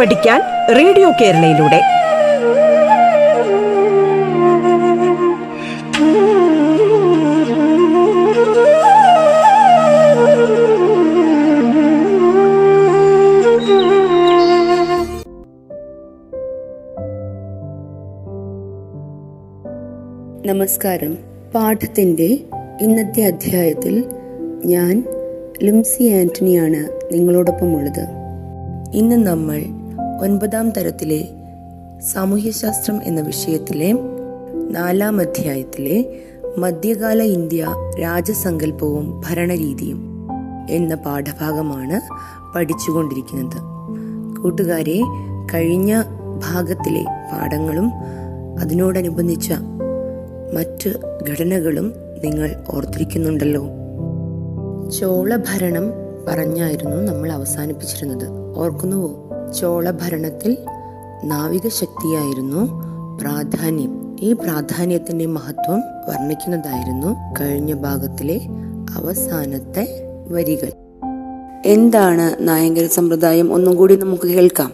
പഠിക്കാൻ റേഡിയോ കേരളയിലൂടെ. നമസ്കാരം. പാഠത്തിന്റെ ഇന്നത്തെ അധ്യായത്തിൽ ഞാൻ ലിംസി ആന്റണിയാണ് നിങ്ങളോടൊപ്പം ഉള്ളത് ഇന്ന് നമ്മൾ ഒൻപതാം തരത്തിലെ സാമൂഹ്യശാസ്ത്രം എന്ന വിഷയത്തിലെ നാലാം അധ്യായത്തിലെ മധ്യകാല ഇന്ത്യ രാജസങ്കല്പവും ഭരണരീതിയും എന്ന പാഠഭാഗമാണ് പഠിച്ചുകൊണ്ടിരിക്കുന്നത്. കൂട്ടുകാരെ കഴിഞ്ഞ ഭാഗത്തിലെ പാഠങ്ങളും അതിനോടനുബന്ധിച്ച മറ്റ് ഘടനകളും നിങ്ങൾ ഓർത്തിരിക്കുന്നുണ്ടല്ലോ. ചോളഭരണം പറഞ്ഞായിരുന്നു നമ്മൾ അവസാനിപ്പിച്ചിരുന്നത്. ഓർക്കുന്നുവോ? ചോളഭരണത്തിൽ നാവിക ശക്തിയായിരുന്നു പ്രാധാന്യം. ഈ പ്രാധാന്യത്തിന്റെ മഹത്വം വർണിക്കുന്നതായിരുന്നു കഴിഞ്ഞ ഭാഗത്തിലെ അവസാനത്തെ വരികൾ. എന്താണ് നായങ്കര സമ്പ്രദായം? ഒന്നും കൂടി നമുക്ക് കേൾക്കാം.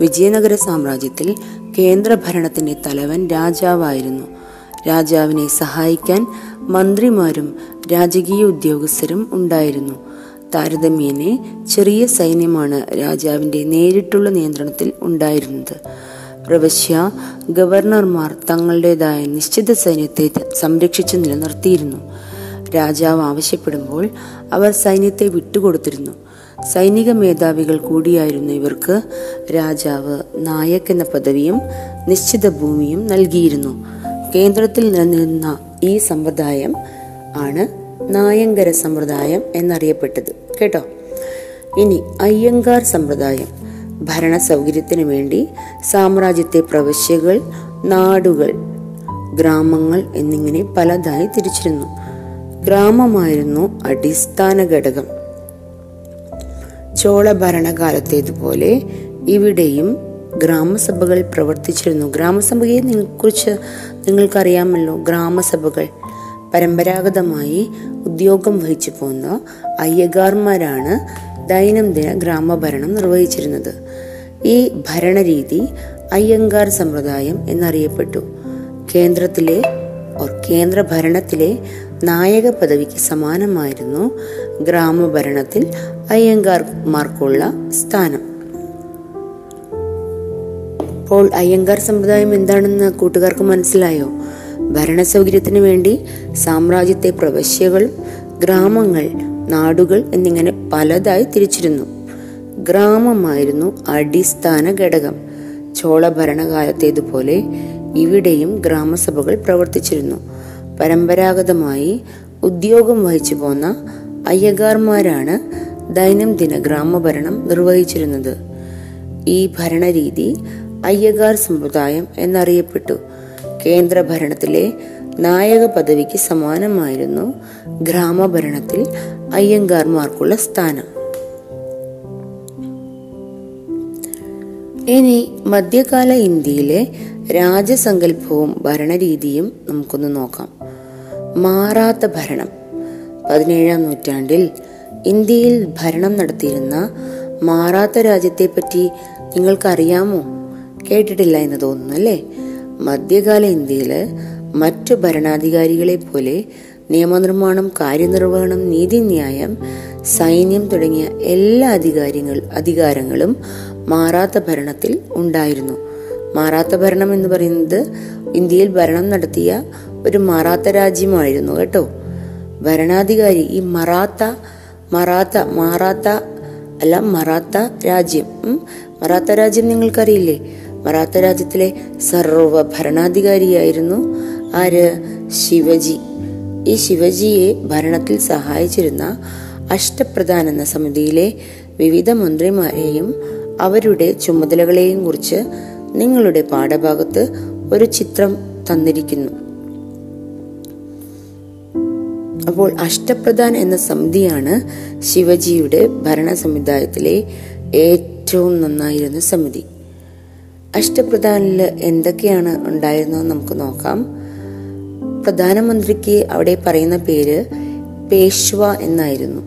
വിജയനഗര സാമ്രാജ്യത്തിൽ കേന്ദ്രഭരണത്തിന്റെ തലവൻ രാജാവായിരുന്നു. രാജാവിനെ സഹായിക്കാൻ മന്ത്രിമാരും രാജകീയ ഉദ്യോഗസ്ഥരും ഉണ്ടായിരുന്നു. താരതമ്യേനെ ചെറിയ സൈന്യമാണ് രാജാവിന്റെ നേരിട്ടുള്ള നിയന്ത്രണത്തിൽ ഉണ്ടായിരുന്നത്. പ്രവശ്യ ഗവർണർമാർ തങ്ങളുടേതായ നിശ്ചിത സൈന്യത്തെ സംരക്ഷിച്ചു നിലനിർത്തിയിരുന്നു. രാജാവ് ആവശ്യപ്പെടുമ്പോൾ അവർ സൈന്യത്തെ വിട്ടുകൊടുത്തിരുന്നു. സൈനിക മേധാവികൾ കൂടിയായിരുന്നു ഇവർക്ക് രാജാവ് നായക് എന്ന പദവിയും നിശ്ചിത ഭൂമിയും നൽകിയിരുന്നു. കേന്ദ്രത്തിൽ നിലനിന്ന ഈ സമ്പ്രദായം ആണ് നായങ്കര സമ്പ്രദായം എന്നറിയപ്പെട്ടത്. കേട്ടോ? ഇനി അയ്യങ്കാർ സമ്പ്രദായം. ഭരണ സൗകര്യത്തിനു വേണ്ടി സാമ്രാജ്യത്തെ പ്രവശ്യകൾ നാടുകൾ ഗ്രാമങ്ങൾ എന്നിങ്ങനെ പലതായി തിരിച്ചിരുന്നു. ഗ്രാമമായിരുന്നു അടിസ്ഥാന ഘടകം. ചോള ഭരണകാലത്തേതുപോലെ ഇവിടെയും ഗ്രാമസഭകൾ പ്രവർത്തിച്ചിരുന്നു. ഗ്രാമസഭയെ കുറിച്ച് നിങ്ങൾക്കറിയാമല്ലോ. ഗ്രാമസഭകൾ പരമ്പരാഗതമായി ഉദ്യോഗം വഹിച്ചു പോന്ന അയ്യഗാർമാരാണ് ദൈനംദിന ഗ്രാമഭരണം നിർവഹിച്ചിരുന്നത്. ഈ ഭരണരീതി അയ്യങ്കാർ സമ്പ്രദായം എന്നറിയപ്പെട്ടു. കേന്ദ്രത്തിലെ കേന്ദ്ര ഭരണത്തിലെ നായക പദവിക്ക് സമാനമായിരുന്നു ഗ്രാമഭരണത്തിൽ അയ്യങ്കാർമാർക്കുള്ള സ്ഥാനം. അപ്പോൾ അയ്യങ്കാർ സമ്പ്രദായം എന്താണെന്ന് കൂട്ടുകാർക്ക് മനസ്സിലായോ? ഭരണ സൗകര്യത്തിന് വേണ്ടി സാമ്രാജ്യത്തെ പ്രവശ്യകൾ ഗ്രാമങ്ങൾ നാടുകൾ എന്നിങ്ങനെ പലതായി തിരിച്ചിരുന്നു. ഗ്രാമമായിരുന്നു അടിസ്ഥാന ഘടകം. ചോള ഭരണകാലത്തേതുപോലെ ഇവിടെയും ഗ്രാമസഭകൾ പ്രവർത്തിച്ചിരുന്നു. പരമ്പരാഗതമായി ഉദ്യോഗം വഹിച്ചു പോന്ന അയ്യകാർമാരാണ് ദൈനംദിന ഗ്രാമഭരണം നിർവഹിച്ചിരുന്നത്. ഈ ഭരണരീതി അയ്യകാർ സമ്പ്രദായം എന്നറിയപ്പെട്ടു. കേന്ദ്ര ഭരണത്തിലെ നായക പദവിക്ക് സമാനമായിരുന്നു ഗ്രാമഭരണത്തിൽ അയ്യങ്കാർമാർക്കുള്ള സ്ഥാനം. ഇനി മധ്യകാല ഇന്ത്യയിലെ രാജസങ്കല്പവും ഭരണരീതിയും നമുക്കൊന്ന് നോക്കാം. മാറാത്ത ഭരണം. പതിനേഴാം നൂറ്റാണ്ടിൽ ഇന്ത്യയിൽ ഭരണം നടത്തിയിരുന്ന മാറാത്ത രാജ്യത്തെപ്പറ്റി നിങ്ങൾക്കറിയാമോ? കേട്ടിട്ടില്ല എന്ന് തോന്നുന്നു അല്ലേ? മധ്യകാല ഇന്ത്യയിൽ മറ്റു ഭരണാധികാരികളെ പോലെ നിയമനിർമ്മാണം കാര്യനിർവഹണം നീതിന്യായം സൈന്യം തുടങ്ങിയ എല്ലാ അധികാരങ്ങൾ അധികാരങ്ങളും മാറാത്ത ഭരണത്തിൽ ഉണ്ടായിരുന്നു. മാറാത്ത ഭരണം എന്ന് പറയുന്നത് ഇന്ത്യയിൽ ഭരണം നടത്തിയ ഒരു മറാത്ത രാജ്യമായിരുന്നു കേട്ടോ. ഭരണാധികാരി ഈ മറാത്ത മറാത്ത മാറാത്ത അല്ല മറാത്ത രാജ്യം മറാത്ത രാജ്യം നിങ്ങൾക്കറിയില്ലേ? മറാത്ത രാജ്യത്തിലെ സർവ ഭരണാധികാരിയായിരുന്നു ആര്? ശിവജി. ഈ ശിവജിയെ ഭരണത്തിൽ സഹായിച്ചിരുന്ന അഷ്ടപ്രധാൻ എന്ന സമിതിയിലെ വിവിധ മന്ത്രിമാരെയും അവരുടെ ചുമതലകളെയും കുറിച്ച് നിങ്ങളുടെ പാഠഭാഗത്ത് ഒരു ചിത്രം തന്നിരിക്കുന്നു. അപ്പോൾ അഷ്ടപ്രധാൻ എന്ന സമിതിയാണ് ശിവജിയുടെ ഭരണ ഏറ്റവും നന്നായിരുന്ന സമിതി. അഷ്ടപ്രധാനിൽ എന്തൊക്കെയാണ് ഉണ്ടായിരുന്നത് നമുക്ക് നോക്കാം. പ്രധാനമന്ത്രിക്ക് അവിടെ പറയുന്ന പേര് പേഷ്വ എന്നായിരുന്നു.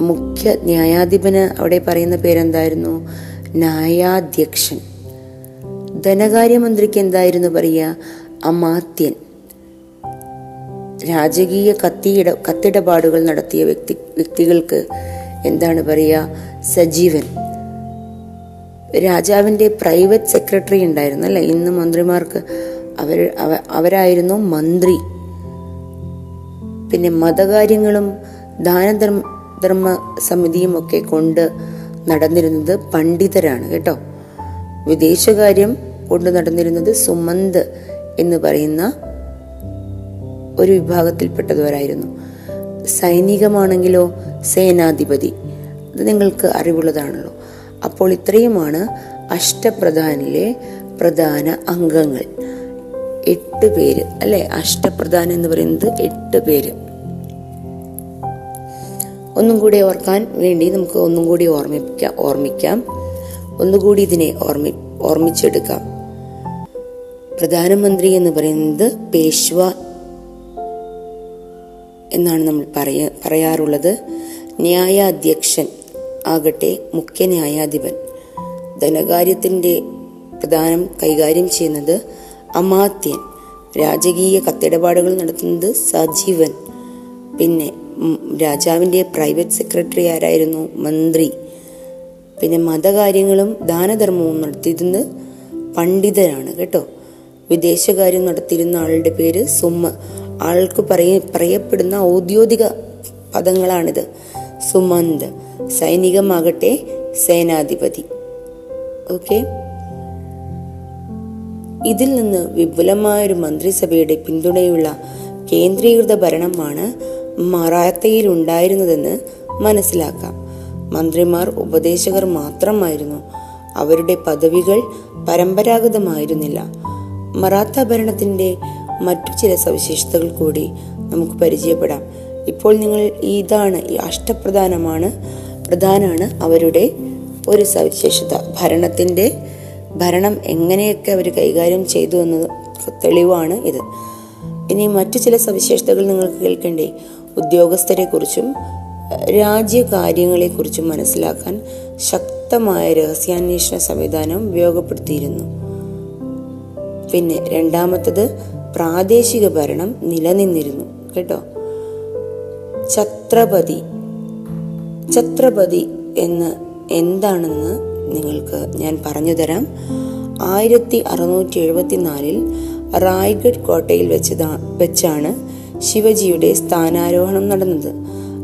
മുഖ്യ ന്യായാധിപന് അവിടെ പറയുന്ന പേരെന്തായിരുന്നു? ന്യായാധ്യക്ഷൻ. ധനകാര്യമന്ത്രിക്ക് എന്തായിരുന്നു പറയുക? അമാത്യൻ. രാജകീയ കത്തിയിട കത്തിടപാടുകൾ നടത്തിയ വ്യക്തി വ്യക്തികൾക്ക് എന്താണ് പറയുക? സജീവൻ. രാജാവിന്റെ പ്രൈവറ്റ് സെക്രട്ടറി ഉണ്ടായിരുന്നു അല്ലെ? ഇന്ന് മന്ത്രിമാർക്ക് അവർ അവരായിരുന്നു മന്ത്രി. പിന്നെ മതകാര്യങ്ങളും ദാനധർമ്മ ധർമ്മ സമിതിയും ഒക്കെ കൊണ്ട് നടന്നിരുന്നത് പണ്ഡിതരാണ് കേട്ടോ. വിദേശകാര്യം കൊണ്ട് നടന്നിരുന്നത് സുമന്ത് എന്ന് പറയുന്ന ഒരു വിഭാഗത്തിൽപ്പെട്ടവരായിരുന്നു. സൈനികമാണെങ്കിലോ സേനാധിപതി. അത് നിങ്ങൾക്ക് അറിവുള്ളതാണല്ലോ. അപ്പോൾ ഇത്രയുമാണ് അഷ്ടപ്രധാനിലെ പ്രധാന അംഗങ്ങൾ. എട്ട് പേര് അല്ലെ? അഷ്ടപ്രധാൻ എന്ന് പറയുന്നത് എട്ട് പേര്. ഒന്നും കൂടി ഓർക്കാൻ വേണ്ടി നമുക്ക് ഒന്നും കൂടി ഓർമ്മിപ്പിക്കാം ഓർമ്മിക്കാം. ഒന്നുകൂടി ഇതിനെ ഓർമ്മി ഓർമ്മിച്ചെടുക്കാം. പ്രധാനമന്ത്രി എന്ന് പറയുന്നത് പേശ്വ എന്നാണ് നമ്മൾ പറയ പറയാറുള്ളത്. ന്യായാധ്യക്ഷൻ ആകട്ടെ മുഖ്യ ന്യായാധിപൻ. ധനകാര്യത്തിന്റെ പ്രധാനം കൈകാര്യം ചെയ്യുന്നത് അമാത്യൻ. രാജകീയ കത്തിടപാടുകൾ നടത്തുന്നത് സജീവൻ. പിന്നെ രാജാവിന്റെ പ്രൈവറ്റ് സെക്രട്ടറി ആരായിരുന്നു? മന്ത്രി. പിന്നെ മതകാര്യങ്ങളും ദാനധർമ്മവും നടത്തിയിരുന്നത് പണ്ഡിതരാണ് കേട്ടോ. വിദേശകാര്യം നടത്തിയിരുന്ന ആളുടെ പേര് സുമ. ആൾക്ക് പറയ പറയപ്പെടുന്ന ഔദ്യോഗിക പദങ്ങളാണിത്. സുമന്ത്. സൈനികമാകട്ടെ സേനാധിപതി. ഓക്കെ ഇതിൽ നിന്ന് വിപുലമായൊരു മന്ത്രിസഭയുടെ പിന്തുണയുള്ള കേന്ദ്രീകൃത ഭരണമാണ് മറാത്തയിൽ ഉണ്ടായിരുന്നതെന്ന് മനസ്സിലാക്കാം. മന്ത്രിമാർ ഉപദേശകർ മാത്രമായിരുന്നു. അവരുടെ പദവികൾ പരമ്പരാഗതമായിരുന്നില്ല. മറാത്ത ഭരണത്തിന്റെ മറ്റു ചില സവിശേഷതകൾ കൂടി നമുക്ക് പരിചയപ്പെടാം. ഇപ്പോൾ നിങ്ങൾ ഇതാണ് ഈ അഷ്ടപ്രധാനമാണ്. പ്രധാനാണ് അവരുടെ ഒരു സവിശേഷത. ഭരണത്തിന്റെ ഭരണം എങ്ങനെയൊക്കെ അവർ കൈകാര്യം ചെയ്തു എന്നത് തെളിവാണ് ഇത്. ഇനി മറ്റു ചില സവിശേഷതകൾ നിങ്ങൾക്ക് കേൾക്കണ്ടേ? ഉദ്യോഗസ്ഥരെ കുറിച്ചും രാജ്യകാര്യങ്ങളെക്കുറിച്ചും മനസ്സിലാക്കാൻ ശക്തമായ രഹസ്യാന്വേഷണ സംവിധാനം ഉപയോഗപ്പെടുത്തിയിരുന്നു. പിന്നെ രണ്ടാമത്തത് പ്രാദേശിക ഭരണം നിലനിന്നിരുന്നു. കേട്ടോ? ഛത്രപതി ഛത്രപതി എന്ന് എന്താണെന്ന് നിങ്ങൾക്ക് ഞാൻ പറഞ്ഞു തരാം. ആയിരത്തി അറുന്നൂറ്റി എഴുപത്തിനാലിൽ റായ്ഗഡ് കോട്ടയിൽ വെച്ചതാ വെച്ചാണ് ശിവജിയുടെ സ്ഥാനാരോഹണം നടന്നത്.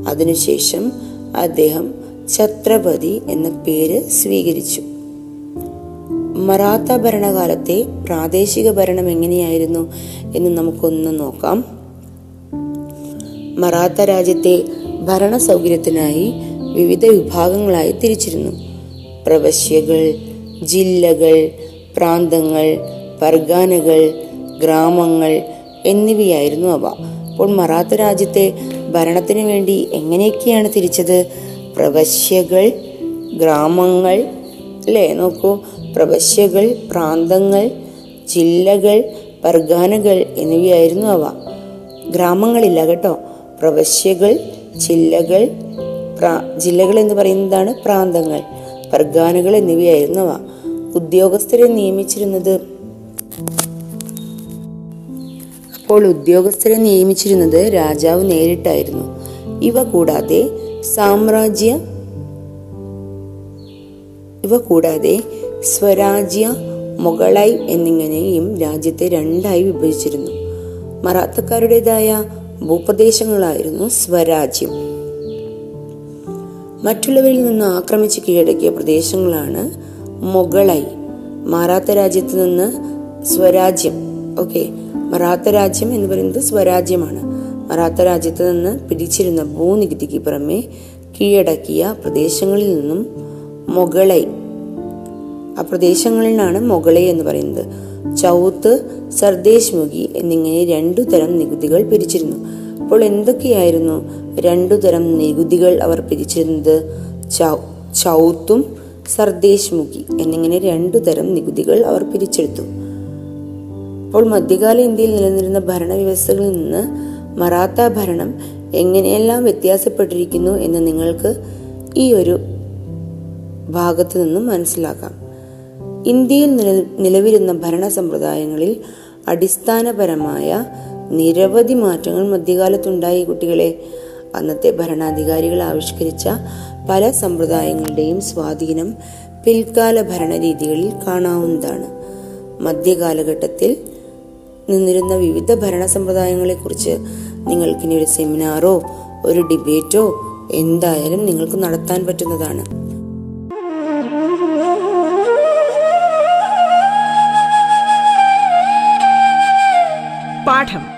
അതിനുശേഷം അദ്ദേഹം ഛത്രപതി എന്ന പേര് സ്വീകരിച്ചു. മറാത്ത ഭരണകാലത്തെ പ്രാദേശിക ഭരണം എങ്ങനെയായിരുന്നു എന്ന് നമുക്കൊന്ന് നോക്കാം. മറാത്ത രാജ്യത്തെ ഭരണ സൗകര്യത്തിനായി വിവിധ വിഭാഗങ്ങളായി തിരിച്ചിരുന്നു. പ്രവശ്യകൾ ജില്ലകൾ പ്രാന്തങ്ങൾ പർഗാനകൾ ഗ്രാമങ്ങൾ എന്നിവയായിരുന്നു അവ. അപ്പോൾ മറാത്ത രാജ്യത്തെ ഭരണത്തിനു വേണ്ടി എങ്ങനെയൊക്കെയാണ് തിരിച്ചത്? പ്രവശ്യകൾ ഗ്രാമങ്ങൾ അല്ലേ? നോക്കൂ. പ്രവശ്യകൾ പ്രാന്തങ്ങൾ ജില്ലകൾ പർഗാനകൾ എന്നിവയായിരുന്നു അവ. ഗ്രാമങ്ങളില്ല കേട്ടോ. പ്രവശ്യകൾ ജില്ലകൾ ജില്ലകൾ എന്ന് പറയുന്നതാണ് പ്രാന്തങ്ങൾ. പർഗാനകൾ എന്നിവയായിരുന്നു അവ. ഉദ്യോഗസ്ഥരെ നിയമിച്ചിരുന്നത് അപ്പോൾ ഉദ്യോഗസ്ഥരെ നിയമിച്ചിരുന്നത് രാജാവ് നേരിട്ടായിരുന്നു. ഇവ കൂടാതെ സാമ്രാജ്യ ഇവ കൂടാതെ സ്വരാജ്യ മുഗളായി എന്നിങ്ങനെയും രാജ്യത്തെ രണ്ടായി വിഭജിച്ചിരുന്നു. മറാത്തക്കാരുടേതായ ഭൂപ്രദേശങ്ങളായിരുന്നു സ്വരാജ്യം. മറ്റുള്ളവരിൽ നിന്ന് ആക്രമിച്ച് കീഴടക്കിയ പ്രദേശങ്ങളാണ് മൊഗളായി മറാത്ത രാജ്യത്ത് നിന്ന് സ്വരാജ്യം. ഓക്കെ മറാത്ത രാജ്യം എന്ന് പറയുന്നത് സ്വരാജ്യമാണ്. മറാത്ത രാജ്യത്ത് നിന്ന് പിടിച്ചിരുന്ന ഭൂനികുതിക്ക് പുറമെ കീഴടക്കിയ പ്രദേശങ്ങളിൽ നിന്നും മൊഗളൈ. ആ പ്രദേശങ്ങളിലാണ് മൊഗളൈ എന്ന് പറയുന്നത്. ചൗത്ത് സർദേശ് മുഖി എന്നിങ്ങനെ രണ്ടു തരം നികുതികൾ പിരിച്ചിരുന്നു. അപ്പോൾ എന്തൊക്കെയായിരുന്നു? രണ്ടു തരം നികുതികൾ അവർ പിരിച്ചിരുന്നത്. ചൗത്തും സർദേശ് എന്നിങ്ങനെ രണ്ടു തരം നികുതികൾ അവർ പിരിച്ചെടുത്തു. അപ്പോൾ മധ്യകാല ഇന്ത്യയിൽ നിലനിന്നിരുന്ന ഭരണവ്യവസ്ഥകളിൽ നിന്ന് മറാത്ത ഭരണം എങ്ങനെയെല്ലാം വ്യത്യാസപ്പെട്ടിരിക്കുന്നു എന്ന് നിങ്ങൾക്ക് ഈ ഒരു ഭാഗത്തു നിന്നും മനസ്സിലാക്കാം. ഇന്ത്യയിൽ നില നിലവിലുന്ന ഭരണ സമ്പ്രദായങ്ങളിൽ അടിസ്ഥാനപരമായ നിരവധി മാറ്റങ്ങൾ മധ്യകാലത്തുണ്ടായി കുട്ടികളെ. അന്നത്തെ ഭരണാധികാരികൾ ആവിഷ്കരിച്ച പല സമ്പ്രദായങ്ങളുടെയും സ്വാധീനം പിൽക്കാല ഭരണരീതികളിൽ കാണാവുന്നതാണ്. മധ്യകാലഘട്ടത്തിൽ നിന്നിരുന്ന വിവിധ ഭരണ സമ്പ്രദായങ്ങളെക്കുറിച്ച് നിങ്ങൾക്കിനി ഒരു സെമിനാറോ ഒരു ഡിബേറ്റോ എന്തായാലും നിങ്ങൾക്ക് നടത്താൻ പറ്റുന്നതാണ്. പാഠം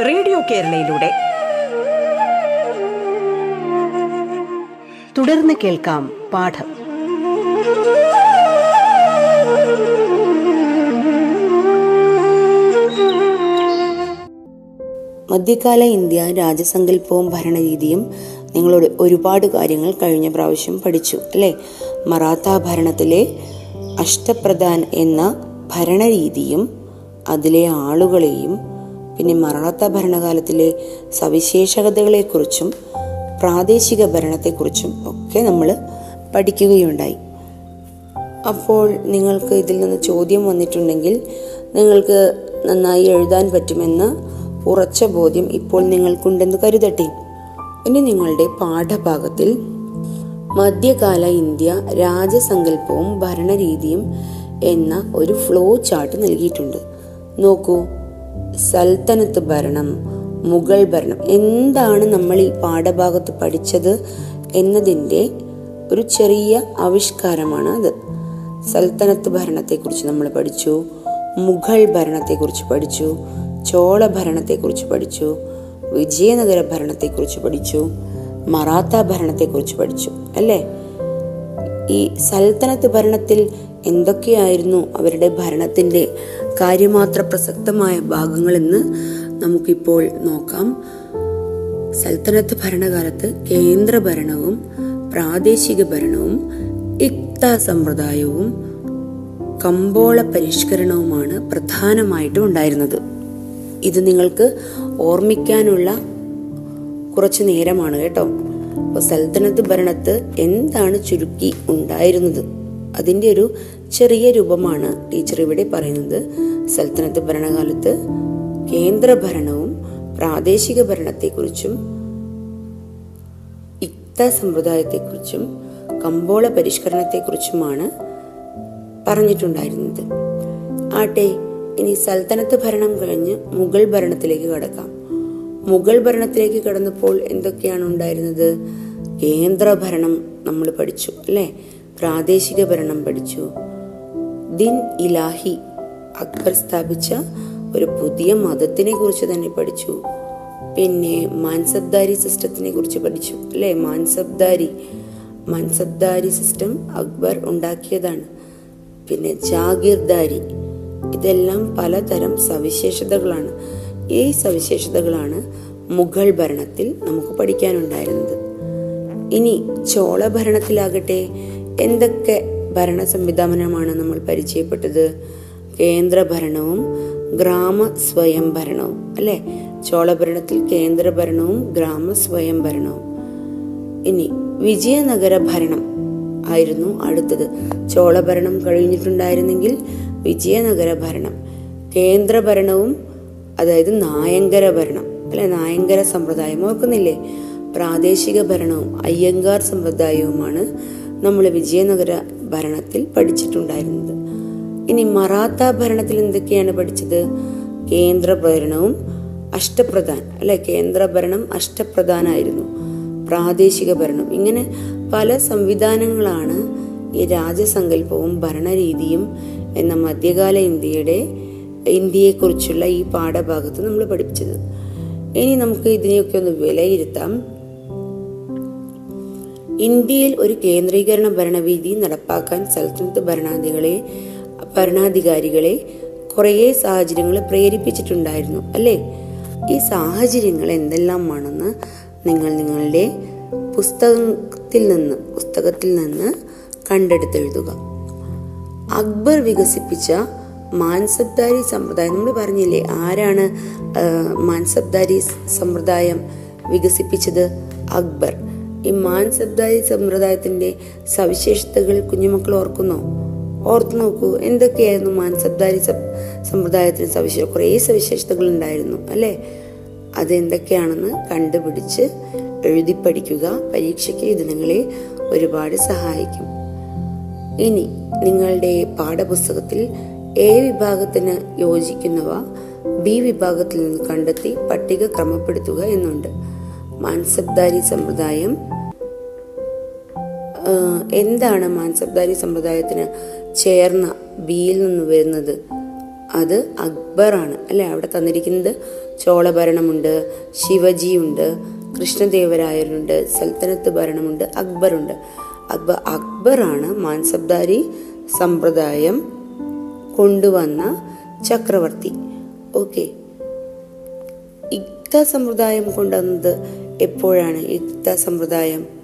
റേഡിയോ കേരളയിലൂടെ. തുടർന്ന് കേൾക്കാം പാഠം. മധ്യകാല ഇന്ത്യ രാജസങ്കല്പവും ഭരണരീതിയും നിങ്ങളോട് ഒരുപാട് കാര്യങ്ങൾ കഴിഞ്ഞ പ്രാവശ്യം പഠിച്ചു അല്ലേ? മറാത്ത ഭരണത്തിലെ അഷ്ടപ്രധാൻ എന്ന ഭരണരീതിയും അതിലെ ആളുകളെയും പിന്നെ മറാത്ത ഭരണകാലത്തിലെ സവിശേഷതകളെക്കുറിച്ചും പ്രാദേശിക ഭരണത്തെക്കുറിച്ചും ഒക്കെ നമ്മൾ പഠിക്കുകയുണ്ടായി. അപ്പോൾ നിങ്ങൾക്ക് ഇതിൽ നിന്ന് ചോദ്യം വന്നിട്ടുണ്ടെങ്കിൽ നിങ്ങൾക്ക് നന്നായി എഴുതാൻ പറ്റുമെന്ന ഉറച്ച ബോധ്യം ഇപ്പോൾ നിങ്ങൾക്കുണ്ടെന്ന് കരുതട്ടെ. ഇനി നിങ്ങളുടെ പാഠഭാഗത്തിൽ മധ്യകാല ഇന്ത്യ രാജസങ്കല്പവും ഭരണരീതിയും എന്ന ഒരു ഫ്ലോ ചാർട്ട് നൽകിയിട്ടുണ്ട്. നോക്കൂ. സൽത്തനത്ത് ഭരണം മുഗൾ ഭരണം എന്താണ് നമ്മൾ ഈ പാഠഭാഗത്ത് പഠിച്ചത് എന്നതിന്റെ ഒരു ചെറിയ ആവിഷ്കാരമാണ് അത്. സൽത്തനത്ത് ഭരണത്തെക്കുറിച്ച് നമ്മൾ പഠിച്ചു മുഗൾ ഭരണത്തെക്കുറിച്ച് പഠിച്ചു ചോള ഭരണത്തെക്കുറിച്ച് പഠിച്ചു വിജയനഗര ഭരണത്തെക്കുറിച്ച് പഠിച്ചു മറാത്ത ഭരണത്തെക്കുറിച്ച് പഠിച്ചു അല്ലേ? ഈ സൽത്തനത്ത് ഭരണത്തിൽ എന്തൊക്കെയായിരുന്നു അവരുടെ ഭരണത്തിന്റെ കാര്യമാത്ര പ്രസക്തമായ ഭാഗങ്ങളെന്ന് നമുക്കിപ്പോൾ നോക്കാം. സൽത്തനത്ത് ഭരണകാലത്ത് കേന്ദ്ര ഭരണവും പ്രാദേശിക ഭരണവും ഇക്ത സമ്പ്രദായവും കമ്പോള പരിഷ്കരണവുമാണ് പ്രധാനമായിട്ടും ഉണ്ടായിരുന്നത്. ഇത് നിങ്ങൾക്ക് ഓർമ്മിക്കാനുള്ള കുറച്ച് നേരമാണ് കേട്ടോ. അപ്പോൾ സൽത്തനത്ത് ഭരണത്ത് എന്താണ് ചുരുക്കി ഉണ്ടായിരുന്നത്? അതിന്റെ ഒരു ചെറിയ രൂപമാണ് ടീച്ചർ ഇവിടെ പറയുന്നത്. സൽത്തനത്ത് ഭരണകാലത്ത് കേന്ദ്ര ഭരണവും പ്രാദേശിക ഭരണത്തെക്കുറിച്ചും ഇക്ത സമ്പ്രദായത്തെക്കുറിച്ചും കമ്പോള പരിഷ്കരണത്തെക്കുറിച്ചുമാണ് പറഞ്ഞിട്ടുണ്ടായിരുന്നത്. ആട്ടെ ഇനി സൽത്തനത്ത് ഭരണം കഴിഞ്ഞ് മുഗൾ ഭരണത്തിലേക്ക് കടക്കാം. മുഗൾ ഭരണത്തിലേക്ക് കടന്നപ്പോൾ എന്തൊക്കെയാണ് ഉണ്ടായിരുന്നത്? കേന്ദ്ര ഭരണം നമ്മൾ പഠിച്ചു അല്ലേ? പ്രാദേശിക ഭരണം പഠിച്ചു. ദിൻ ഇലാഹി. അക്ബർ സ്ഥാപിച്ച ഒരു പുതിയ മതത്തിനെ കുറിച്ച് തന്നെ പഠിച്ചു. പിന്നെ മാൻസബ്ദാരി സിസ്റ്റത്തിനെ കുറിച്ച് പഠിച്ചു. അല്ലെ? മാൻസബ്ദാരി. മാൻസബ്ദാരി സിസ്റ്റം അക്ബർ ഉണ്ടാക്കിയതാണ്. പിന്നെ ജാഗീർദാരി. ഇതെല്ലാം പലതരം സവിശേഷതകളാണ്. ഈ സവിശേഷതകളാണ് മുഗൾ ഭരണത്തിൽ നമുക്ക് പഠിക്കാനുണ്ടായിരുന്നത്. ഇനി ചോള ഭരണത്തിലാകട്ടെ എന്തൊക്കെ ഭരണ സംവിധാനമാണ് നമ്മൾ പരിചയപ്പെട്ടത്. കേന്ദ്ര ഭരണവും ഗ്രാമ സ്വയം ഭരണവും അല്ലെ? ചോള ഭരണത്തിൽ കേന്ദ്ര ഭരണവും ഗ്രാമ സ്വയം ഭരണവും ഇനി വിജയനഗര ഭരണം ആയിരുന്നു അടുത്തത്. ചോള ഭരണം കഴിഞ്ഞിട്ടുണ്ടായിരുന്നെങ്കിൽ വിജയനഗര ഭരണം കേന്ദ്ര ഭരണവും അതായത് നായങ്കര ഭരണം അല്ലെ? നായങ്കര സമ്പ്രദായം ഓർക്കുന്നില്ലേ? പ്രാദേശിക ഭരണവും അയ്യങ്കാർ സമ്പ്രദായവുമാണ് നമ്മൾ വിജയനഗര ഭരണത്തിൽ പഠിച്ചിട്ടുണ്ടായിരുന്നത്. ഇനി മറാത്ത ഭരണത്തിൽ എന്തൊക്കെയാണ് പഠിച്ചത്? കേന്ദ്ര ഭരണവും അഷ്ടപ്രധാൻ അല്ലെ? കേന്ദ്ര ഭരണം അഷ്ടപ്രധാനായിരുന്നു. പ്രാദേശിക ഭരണം. ഇങ്ങനെ പല സംവിധാനങ്ങളാണ് ഈ രാജസങ്കല്പവും ഭരണരീതിയും എന്ന മധ്യകാല ഇന്ത്യയുടെ ഇന്ത്യയെക്കുറിച്ചുള്ള ഈ പാഠഭാഗത്ത് നമ്മൾ പഠിപ്പിച്ചത്. ഇനി നമുക്ക് ഇതിനെയൊക്കെ ഒന്ന് വിലയിരുത്താം. ഇന്ത്യയിൽ ഒരു കേന്ദ്രീകരണ ഭരണരീതി നടപ്പാക്കാൻ സൽത്തനത്ത് ഭരണാധികളെ ഭരണാധികാരികളെ കുറേ സാഹചര്യങ്ങൾ പ്രേരിപ്പിച്ചിട്ടുണ്ടായിരുന്നു അല്ലേ? ഈ സാഹചര്യങ്ങൾ എന്തെല്ലാമാണെന്ന് നിങ്ങൾ നിങ്ങളുടെ പുസ്തകത്തിൽ നിന്ന് പുസ്തകത്തിൽ നിന്ന് കണ്ടെടുത്തെഴുതുക. അക്ബർ വികസിപ്പിച്ച മാൻസബ്ദാരി സമ്പ്രദായം നമ്മൾ പറഞ്ഞില്ലേ ആരാണ് മാൻസബ്ദാരി സമ്പ്രദായം വികസിപ്പിച്ചത്? അക്ബർ. ഈ മാൻസബ്ദാരി സമ്പ്രദായത്തിന്റെ സവിശേഷതകൾ കുഞ്ഞുമക്കൾ ഓർക്കുന്നു. ഓർത്തു നോക്കൂ എന്തൊക്കെയായിരുന്നു മാൻസബ്ദാരി സബ്ദാരി സമ്പ്രദായത്തിന് സവിശേഷ കുറേ സവിശേഷതകൾ ഉണ്ടായിരുന്നു അല്ലേ? അതെന്തൊക്കെയാണെന്ന് കണ്ടുപിടിച്ച് എഴുതി പഠിക്കുക. പരീക്ഷയ്ക്ക് ഇത് നിങ്ങളെ ഒരുപാട് സഹായിക്കും. ഇനി നിങ്ങളുടെ പാഠപുസ്തകത്തിൽ എ വിഭാഗത്തിന് യോജിക്കുന്നവ ബി വിഭാഗത്തിൽ നിന്ന് കണ്ടെത്തി പട്ടിക ക്രമപ്പെടുത്തുക എന്നുണ്ട്. മാൻസബ്ദാരി സമ്പ്രദായം എന്താണ് മാൻസബ്ദാരി സമ്പ്രദായത്തിന് ചേർന്ന ബിയിൽ നിന്ന് വരുന്നത്? അത് അക്ബറാണ് അല്ലെ? അവിടെ തന്നിരിക്കുന്നത് ചോളഭരണമുണ്ട് ശിവജിയുണ്ട് കൃഷ്ണദേവരായരുണ്ട് സൽത്തനത്ത് ഭരണമുണ്ട് അക്ബറുണ്ട്. അക്ബർ അക്ബറാണ് മാൻസബ്ദാരി സമ്പ്രദായം കൊണ്ടുവന്ന ചക്രവർത്തി. ഓക്കെ. ഇക്ത സമ്പ്രദായം കൊണ്ടുവന്നത് എപ്പോഴാണ്? ഇക്ത സമ്പ്രദായം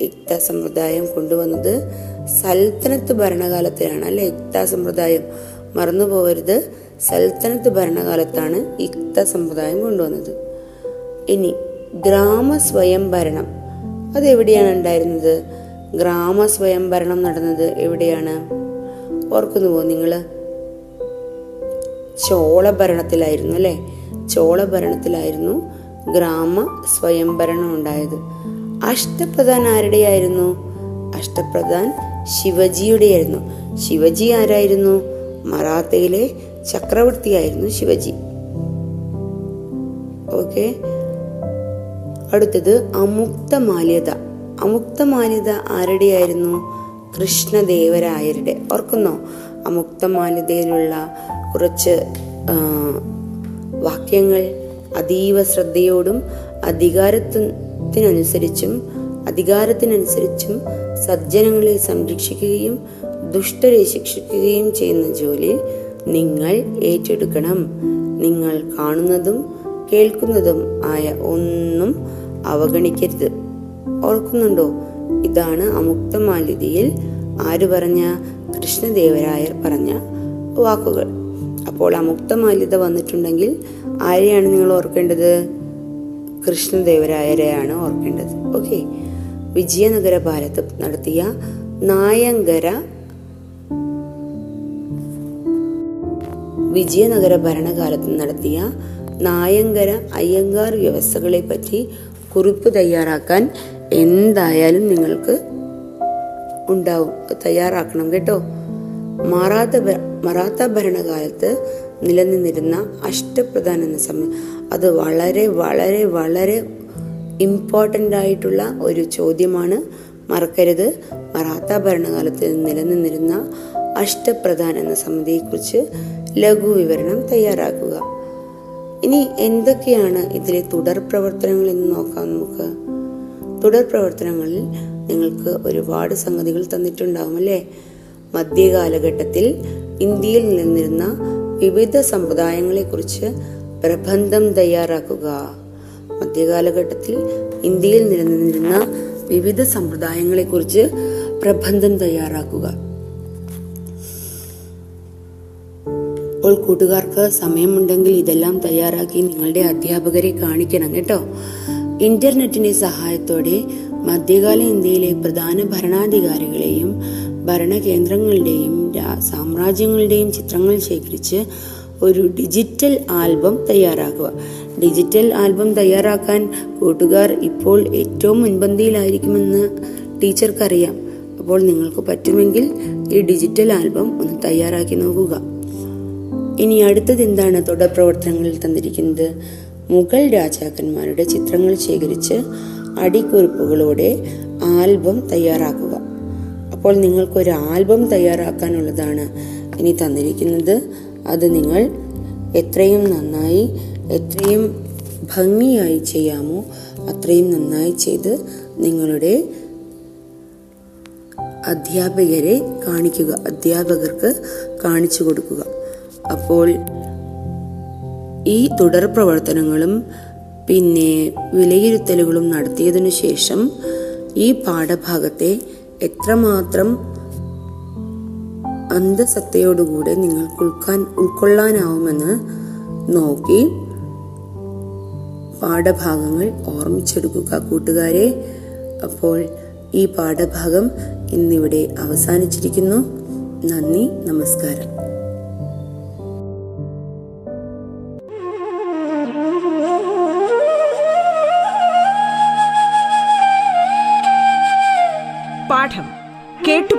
ഇക്ത സമ്പ്രദായം കൊണ്ടുവന്നത് സൽത്തനത്ത് ഭരണകാലത്തിലാണ് അല്ലെ? ഇക്ത സമ്പ്രദായം. മറന്നുപോകരുത് സൽത്തനത്ത് ഭരണകാലത്താണ് ഇക്ത സമ്പ്രദായം കൊണ്ടുവന്നത്. ഇനി ഗ്രാമ സ്വയംഭരണം അതെവിടെയാണ് ഉണ്ടായിരുന്നത്? ഗ്രാമ സ്വയംഭരണം നടന്നത് എവിടെയാണ്? ഓർക്കുന്നുവോ നിങ്ങൾ. ചോള ഭരണത്തിലായിരുന്നു അല്ലെ? ചോള ഭരണത്തിലായിരുന്നു ഗ്രാമ സ്വയംഭരണം ഉണ്ടായത്. അഷ്ടപ്രധാൻ ആരുടെയായിരുന്നു അഷ്ടപ്രധാൻ ശിവജിയുടെയായിരുന്നു. ശിവജി ആരായിരുന്നു? മറാത്തയിലെ ചക്രവർത്തിയായിരുന്നു ശിവജി. ഓക്കെ. അടുത്തത് അമുക്ത മാല്യത അമുക്ത മാല്യത ആരുടെയായിരുന്നു? കൃഷ്ണദേവരായരുടെ. ഓർക്കുന്നോ? അമുക്ത മാല്യതയിലുള്ള കുറച്ച് വാക്യങ്ങൾ അതീവ ശ്രദ്ധയോടും അധികാരത്തിനനുസരിച്ചും അധികാരത്തിനനുസരിച്ചും സജ്ജനങ്ങളെ സംരക്ഷിക്കുകയും ദുഷ്ടരെ ശിക്ഷിക്കുകയും ചെയ്യുന്ന ജോലി നിങ്ങൾ ഏറ്റെടുക്കണം. നിങ്ങൾ കാണുന്നതും കേൾക്കുന്നതും ആയ ഒന്നും അവഗണിക്കരുത്. ഓർക്കുന്നുണ്ടോ? ഇതാണ് അമുക്തമാലിതിയിൽ ആര് പറഞ്ഞ? കൃഷ്ണദേവരായർ പറഞ്ഞ വാക്കുകൾ. അപ്പോൾ അമുക്തമാലിത വന്നിട്ടുണ്ടെങ്കിൽ ആരെയാണ് നിങ്ങൾ ഓർക്കേണ്ടത്? കൃഷ്ണദേവരായരെയാണ് ഓർക്കേണ്ടത്. ഓക്കെ വിജയനഗര ഭാരത് നടത്തിയ നായങ്കര വിജയനഗര ഭരണകാലത്ത് നടത്തിയ നായങ്കര അയ്യങ്കാർ വ്യവസ്ഥകളെ പറ്റി കുറിപ്പ് തയ്യാറാക്കാൻ എന്തായാലും നിങ്ങൾക്ക് ഉണ്ടാവും. തയ്യാറാക്കണം കേട്ടോ. മറാത്ത മറാത്ത ഭരണകാലത്ത് നിലനിന്നിരുന്ന അഷ്ടപ്രധാന എന്ന സമയം അത് വളരെ വളരെ വളരെ ഇമ്പോർട്ടന്റ് ആയിട്ടുള്ള ഒരു ചോദ്യമാണ്. മറക്കരുത്. മറാത്ത ഭരണകാലത്ത് നിലനിന്നിരുന്ന അഷ്ടപ്രധാൻ എന്ന സമിതിയെക്കുറിച്ച് ലഘു വിവരണം തയ്യാറാക്കുക. ഇനി എന്തൊക്കെയാണ് ഇതിലെ തുടർ പ്രവർത്തനങ്ങൾ എന്ന് നോക്കാം നമുക്ക്. തുടർ പ്രവർത്തനങ്ങളിൽ നിങ്ങൾക്ക് ഒരുപാട് സംഗതികൾ തന്നിട്ടുണ്ടാവും അല്ലേ? മധ്യകാലഘട്ടത്തിൽ ഇന്ത്യയിൽ നിലനിന്നിരുന്ന വിവിധ സമ്പ്രദായങ്ങളെക്കുറിച്ച് പ്രബന്ധം തയ്യാറാക്കുക. മധ്യകാലഘട്ടത്തിൽ ഇന്ത്യയിൽ നിലനിന്നിരുന്ന വിവിധ സമ്പ്രദായങ്ങളെക്കുറിച്ച് പ്രബന്ധം തയ്യാറാക്കുക. അപ്പോൾ കൂട്ടുകാർക്ക് സമയമുണ്ടെങ്കിൽ ഇതെല്ലാം തയ്യാറാക്കി നിങ്ങളുടെ അധ്യാപകരെ കാണിക്കണം കേട്ടോ. ഇന്റർനെറ്റിന്റെ സഹായത്തോടെ മധ്യകാല ഇന്ത്യയിലെ പ്രധാന ഭരണാധികാരികളെയും ഭരണകേന്ദ്രങ്ങളുടെയും സാമ്രാജ്യങ്ങളുടെയും ചിത്രങ്ങൾ ശേഖരിച്ച് ഒരു ഡിജിറ്റൽ ആൽബം തയ്യാറാക്കുക. ഡിജിറ്റൽ ആൽബം തയ്യാറാക്കാൻ കൂട്ടുകാർ ഇപ്പോൾ ഏറ്റവും മുൻപന്തിയിലായിരിക്കുമെന്ന് ടീച്ചർക്കറിയാം. അപ്പോൾ നിങ്ങൾക്ക് പറ്റുമെങ്കിൽ ഈ ഡിജിറ്റൽ ആൽബം ഒന്ന് തയ്യാറാക്കി നോക്കുക. ഇനി അടുത്തത് എന്താണ്? തുടർ പ്രവർത്തനങ്ങളിൽ തന്നിരിക്കുന്നത്. മുഗൾ രാജാക്കന്മാരുടെ ചിത്രങ്ങൾ ശേഖരിച്ച് അടിക്കുറിപ്പുകളോടെ ആൽബം തയ്യാറാക്കുക. അപ്പോൾ നിങ്ങൾക്കൊരു ആൽബം തയ്യാറാക്കാനുള്ളതാണ് ഇനി തന്നിരിക്കുന്നത്. അത് നിങ്ങൾ എത്രയും നന്നായി എത്രയും ഭംഗിയായി ചെയ്യാമോ അത്രയും നന്നായി ചെയ്ത് നിങ്ങളുടെ അധ്യാപകരെ കാണിക്കുക അധ്യാപകർക്ക് കാണിച്ചു കൊടുക്കുക. അപ്പോൾ ഈ തുടർ പ്രവർത്തനങ്ങളും പിന്നെ വിലയിരുത്തലുകളും നടത്തിയതിനു ശേഷം ഈ പാഠഭാഗത്തെ എത്രമാത്രം അന്തസത്തയോടുകൂടെ നിങ്ങൾക്ക് ഉൾക്കാൻ ഉൾക്കൊള്ളാനാവുമെന്ന് നോക്കി പാഠഭാഗങ്ങൾ ഓർമ്മിച്ചെടുക്കുക കൂട്ടുകാരെ. അപ്പോൾ ഈ പാഠഭാഗം ഇന്നിവിടെ അവസാനിച്ചിരിക്കുന്നു. നന്ദി നമസ്കാരം.